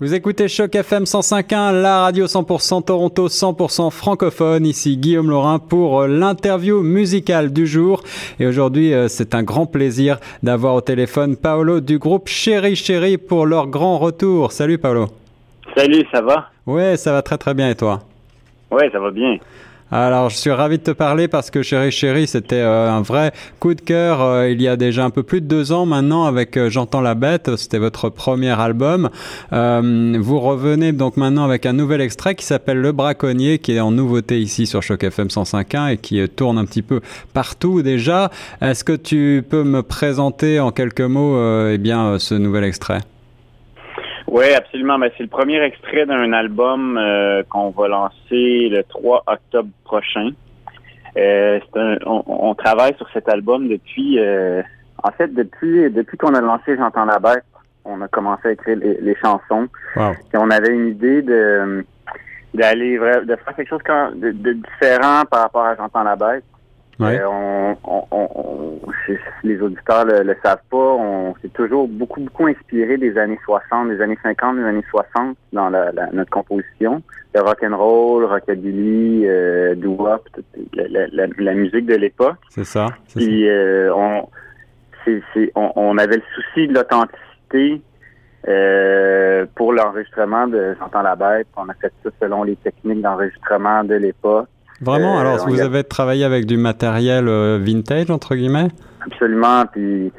Vous écoutez Choc FM 105.1, la radio 100% Toronto, 100% francophone. Ici Guillaume Laurin pour euh, l'interview musicale du jour. Et aujourd'hui, euh, c'est un grand plaisir d'avoir au téléphone Paolo du groupe Chéri Chéri pour leur grand retour. Salut Paolo. Salut, ça va? Ouais, ça va très très bien et toi? Ouais, ça va bien. Alors, je suis ravi de te parler parce que Chéri Chéri, c'était euh, un vrai coup de cœur euh, il y a déjà un peu plus de deux ans maintenant avec euh, J'entends la bête. C'était votre premier album. vous revenez donc maintenant avec un nouvel extrait qui s'appelle Le Braconnier, qui est en nouveauté ici sur Choc FM 105.1 et qui tourne un petit peu partout déjà. Est-ce que tu peux me présenter en quelques mots eh bien, ce nouvel extrait? Oui, absolument. Ben, c'est le premier extrait d'un album euh, qu'on va lancer le 3 octobre prochain. Euh, on, travaille sur cet album depuis, euh, en fait, depuis depuis qu'on a lancé J'entends la bête, on a commencé à écrire les, chansons. Et on avait une idée de d'aller de faire quelque chose de, de différent par rapport à J'entends la bête. Euh, on, on, on, les auditeurs le, le savent pas, on s'est toujours beaucoup, beaucoup inspiré des années 60, des années 50, des années 60 dans la, notre composition. Le rock and roll, rockabilly, euh, doo-wop, la, la, la, musique de l'époque. C'est ça. Puis euh, on, c'est, on, on, avait le souci de l'authenticité euh, pour l'enregistrement de J'entends la bête. On a fait ça selon les techniques d'enregistrement de l'époque. Vraiment? Euh, Alors, vous avez travaillé avec du matériel euh, vintage, entre guillemets? Absolument. Puis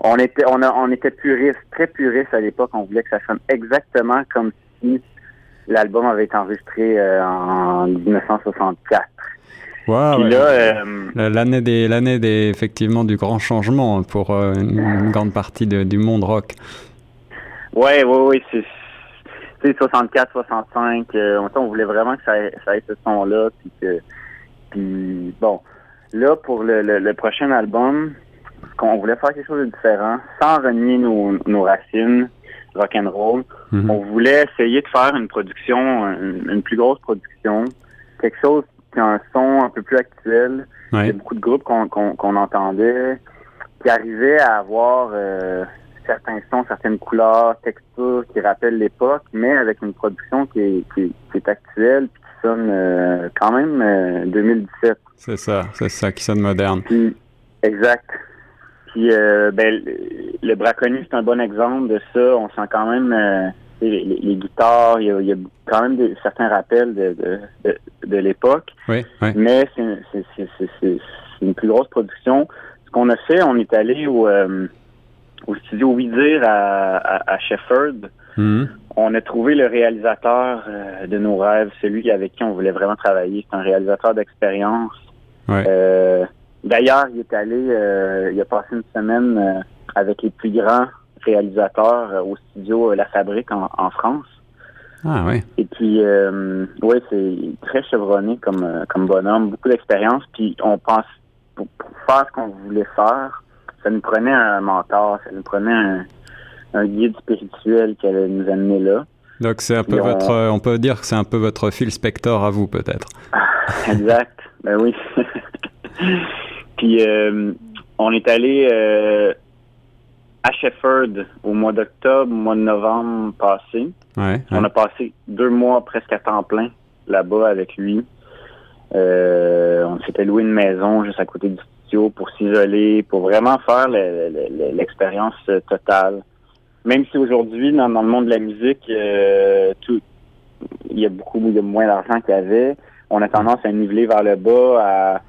on était on, a, on était puriste, très puriste à l'époque. On voulait que ça sonne exactement comme si l'album avait été enregistré euh, en 1964. Wow, l'année des l'année des effectivement du grand changement pour une, grande partie du monde rock. Ouais, ouais, ouais, c'est 64, 65, euh, on voulait vraiment que ça, ça ait ce son-là, puis que, puis bon, là pour le, le, prochain album, on voulait faire quelque chose de différent, sans renier nos, nos racines rock and roll. Mhm. On voulait essayer de faire une production, une, plus grosse production, quelque chose qui a un son un peu plus actuel. Il y a beaucoup de groupes qu'on qu'on entendait, qui arrivaient à avoir euh, certains sons, certaines couleurs, textures qui rappellent l'époque, mais avec une production qui est, qui, est actuelle puis qui sonne euh, quand même 2017. Euh, c'est ça, c'est ça, qui sonne moderne. exact. Puis euh, ben, le braconnier, c'est un bon exemple de ça. On sent quand même les, guitares, il y, a, quand même certains rappels de, de, de, l'époque. Oui, oui. Mais c'est une plus grosse production. Ce qu'on a fait, on est allé au au studio Oui à, à, à Shefford. Mhm. On a trouvé le réalisateur euh, de nos rêves, celui avec qui on voulait vraiment travailler. C'est un réalisateur d'expérience. Euh, d'ailleurs, il est allé, euh, il a passé une semaine avec les plus grands réalisateurs au studio La Fabrique en, France. Ah oui. Et puis, oui, c'est très chevronné comme, comme bonhomme, beaucoup d'expérience. Puis on pense, pour faire ce qu'on voulait faire, ça nous prenait un mentor, ça nous prenait un, guide spirituel qui allait nous amener là. Donc c'est un peu votre, on... peut dire que c'est un peu votre fil Spector à vous peut-être. exact, ben oui. Puis euh, on est allé euh, à Shefford au mois d'octobre, au mois de novembre passé. on a passé deux mois presque à temps plein là-bas avec lui. Euh, on s'était loué une maison juste à côté du pour s'isoler, pour vraiment faire l'expérience euh, totale. Même si aujourd'hui, dans, le monde de la musique, euh, il y a beaucoup de moins d'argent qu'il y avait, on a tendance à niveler vers le bas, à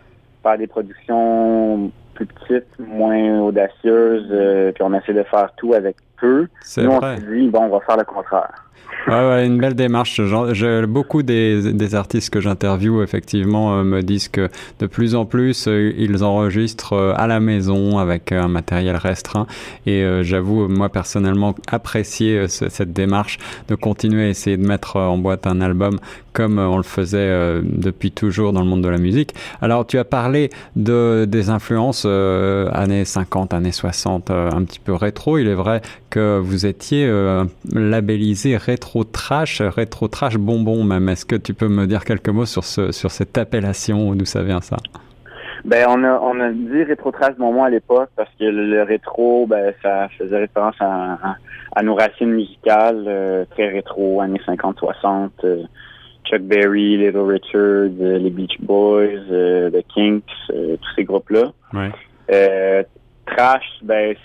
faire des productions plus petites, moins audacieuses, euh, puis on essaie de faire tout avec peu. Nous, on se dit, bon, on va faire le contraire. Ouais, ouais, une belle démarche. Je, beaucoup des, des, artistes que j'interviewe, effectivement, euh, me disent que de plus en plus, euh, ils enregistrent euh, à la maison avec un matériel restreint. Et j'avoue, moi, personnellement, apprécier cette démarche de continuer à essayer de mettre en boîte un album comme on le faisait depuis toujours dans le monde de la musique. Alors, tu as parlé de, des influences années 50, années 60, un petit peu rétro. Il est vrai que vous étiez labellisé rétro trash, rétro trash bonbon même. Est-ce que tu peux me dire quelques mots sur, ce, sur cette appellation, d'où ça vient ça? Ben on a on a dit rétro trash moment à l'époque parce que le, rétro ben ça faisait référence à, à, nos racines musicales euh, très rétro années 50 60 euh, Chuck Berry, Little Richard, euh, les Beach Boys, The Kinks, tous ces groupes là. Ouais. trash ben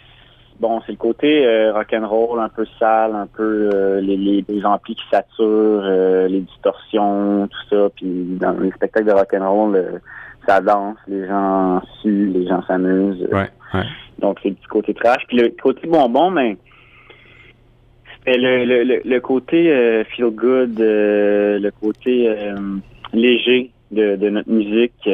bon c'est le côté rock and roll un peu sale, un peu les, les, les amplis qui saturent, les distorsions, tout ça puis dans les spectacles de rock and roll ça danse, les gens suent, les gens s'amusent. Ouais, ouais. Donc, c'est du côté trash. Puis le côté bonbon, mais c'était le, le, le, côté euh, feel good, euh, le côté euh, léger de, de, notre musique.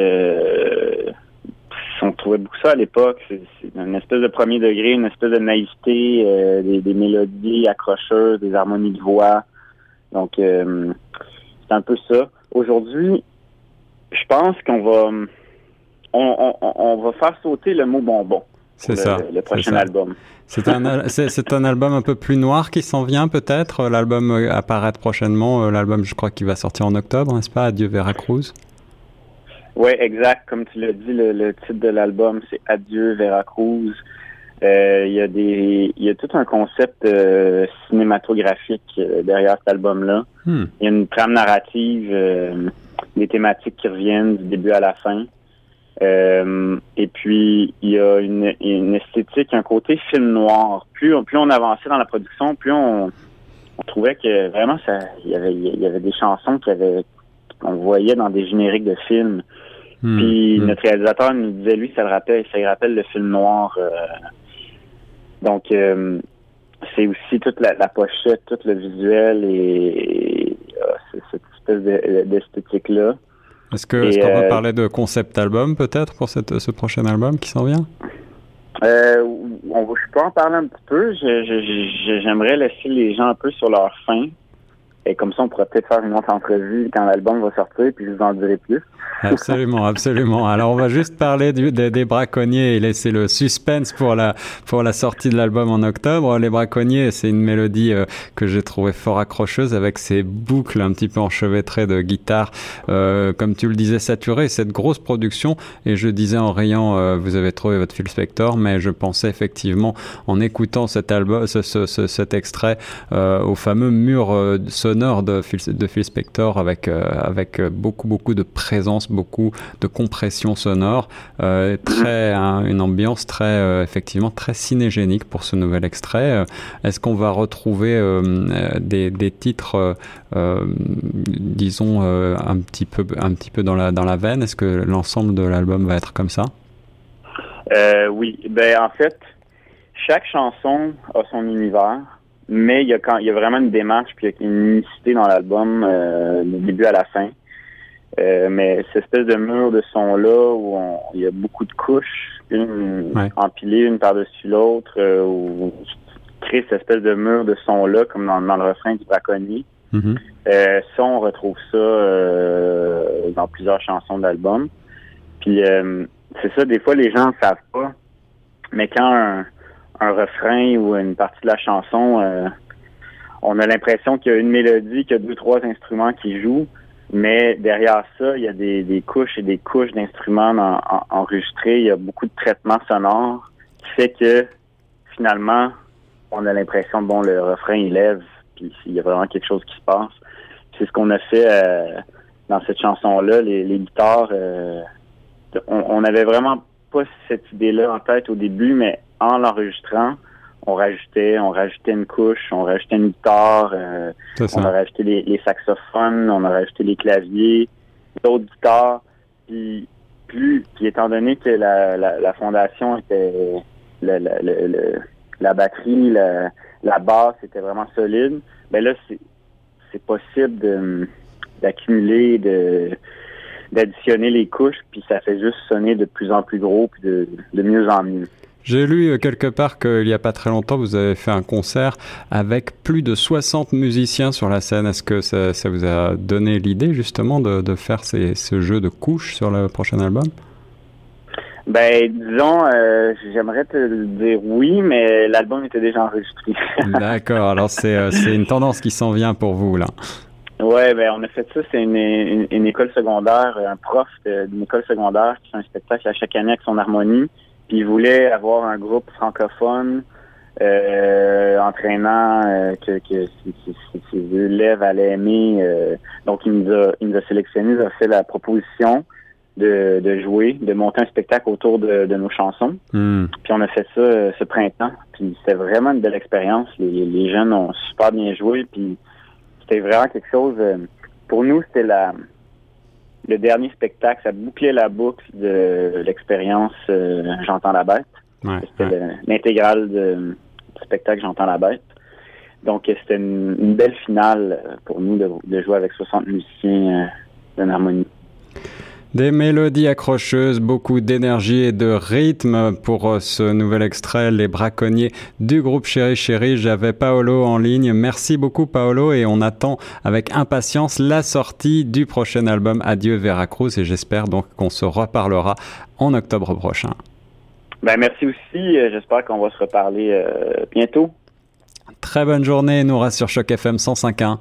On trouvait beaucoup ça à l'époque. C'est une espèce de premier degré, une espèce de naïveté, des, des, mélodies accrocheuses, des harmonies de voix. Donc, c'est un peu ça. Aujourd'hui, je pense qu'on va on, va faire sauter le mot bonbon. C'est ça. Le prochain album. C'est un, c'est, un album un peu plus noir qui s'en vient peut-être. L'album euh, apparaître prochainement. Euh, l'album, je crois qu'il va sortir en octobre, n'est-ce pas? Adieu Veracruz. Oui, exact. Comme tu l'as dit, le, titre de l'album, c'est Adieu Veracruz. Euh, il y a des, il y a tout un concept cinématographique derrière cet album-là. Hmm. Il y a une trame narrative des thématiques qui reviennent du début à la fin. Euh, et puis, il y a une, une, esthétique, un côté film noir. Plus, plus on avançait dans la production, plus on, on trouvait que vraiment, ça, il y avait, il y avait des chansons qu'on voyait dans des génériques de films. Hmm. Puis hmm. notre réalisateur nous disait, lui, ça le rappelle, ça lui rappelle le film noir. Euh. donc, euh, c'est aussi toute la, pochette, tout le visuel et, et cette espèce d'esthétique-là. Est-ce que est-ce qu'on peut euh, parler de concept album peut-être pour cette, ce prochain album qui s'en vient? Euh, on, Je peux en parler un petit peu. J'aimerais laisser les gens un peu sur leur faim. Et comme ça, on pourrait peut-être faire une autre entrevue quand l'album va sortir, puis je vous en dirai plus. Absolument, absolument. Alors, on va juste parler du, des, braconniers et laisser le suspense pour la, pour la sortie de l'album en octobre. Les braconniers, c'est une mélodie euh, que j'ai trouvée fort accrocheuse avec ces boucles un petit peu enchevêtrées de guitare, euh, comme tu le disais, saturées, cette grosse production. Et je disais en riant, euh, vous avez trouvé votre Phil Spector, mais je pensais effectivement, en écoutant cet album, ce, ce, cet extrait, euh, au fameux mur sonore de Phil, de Phil Spector avec, avec beaucoup, beaucoup de présence beaucoup de compression sonore, euh, très une ambiance très euh, effectivement très cinégénique pour ce nouvel extrait. Euh, est-ce qu'on va retrouver des, des, titres, disons un petit peu un petit peu dans la dans la veine? Est-ce que l'ensemble de l'album va être comme ça? Oui, ben en fait, chaque chanson a son univers mais il y a quand il y a vraiment une démarche puis il y a une unicité dans l'album du début à la fin. Euh, mais cette espèce de mur de son-là où il y a beaucoup de couches, une empilée une par-dessus l'autre, euh, où crée cette espèce de mur de son-là, comme dans, le refrain du braconnier. Mm-hmm. euh, ça, on retrouve ça euh, dans plusieurs chansons d'album. Puis euh, c'est ça, des fois les gens ne savent pas, mais quand un, un, refrain ou une partie de la chanson, euh, on a l'impression qu'il y a une mélodie, qu'il y a deux, trois instruments qui jouent, mais derrière ça, il y a des, des couches et des couches d'instruments enregistrés. Il y a beaucoup de traitements sonores qui fait que finalement, on a l'impression bon, le refrain il lève, puis il y a vraiment quelque chose qui se passe. C'est ce qu'on a fait euh, dans cette chanson-là. Les, les guitares, euh, on, on avait vraiment pas cette idée-là en tête au début, mais en l'enregistrant, on rajoutait, on rajoutait une couche, on rajoutait une guitare, euh, on a rajouté les, saxophones, on a rajouté les claviers, d'autres guitares. Puis plus, puis étant donné que la, la, fondation était la, la, la batterie, la, la basse était vraiment solide, ben là c'est c'est possible d'accumuler, de d'additionner les couches, puis ça fait juste sonner de plus en plus gros, puis de, de mieux en mieux. J'ai lu euh, quelque part qu'il n'y a pas très longtemps, vous avez fait un concert avec plus de 60 musiciens sur la scène. Est-ce que ça, ça, vous a donné l'idée justement de, de faire ces, ce jeu de couches sur le prochain album? Ben, disons, euh, j'aimerais te dire oui, mais l'album était déjà enregistré. D'accord, alors c'est euh, c'est une tendance qui s'en vient pour vous là. Ouais, ben on a fait ça. C'est une, une, école secondaire, un prof d'une école secondaire qui fait un spectacle à chaque année avec son harmonie. Puis il voulait avoir un groupe francophone euh, entraînant euh, que, que ses, élèves allaient aimer. Euh, donc il nous a il nous a sélectionné, il nous a fait la proposition de, de jouer, de monter un spectacle autour de, de nos chansons. Hmm. Puis on a fait ça euh, ce printemps. Puis c'était vraiment une belle expérience. Les, les jeunes ont super bien joué. Puis c'était vraiment quelque chose. Euh, pour nous, c'était la le dernier spectacle. Ça bouclait la boucle de l'expérience euh, J'entends la bête. c'était l'intégrale du spectacle J'entends la bête. Donc c'était une, belle finale pour nous de, de jouer avec 60 musiciens d'une harmonie. Des mélodies accrocheuses, beaucoup d'énergie et de rythme pour euh, ce nouvel extrait, Les Braconniers du groupe Chéri Chéri. J'avais Paolo en ligne. Merci beaucoup Paolo et on attend avec impatience la sortie du prochain album Adieu Veracruz et j'espère donc qu'on se reparlera en octobre prochain. Ben merci aussi. J'espère qu'on va se reparler euh, bientôt. Très bonne journée. Nous reste sur Choc FM 105.1.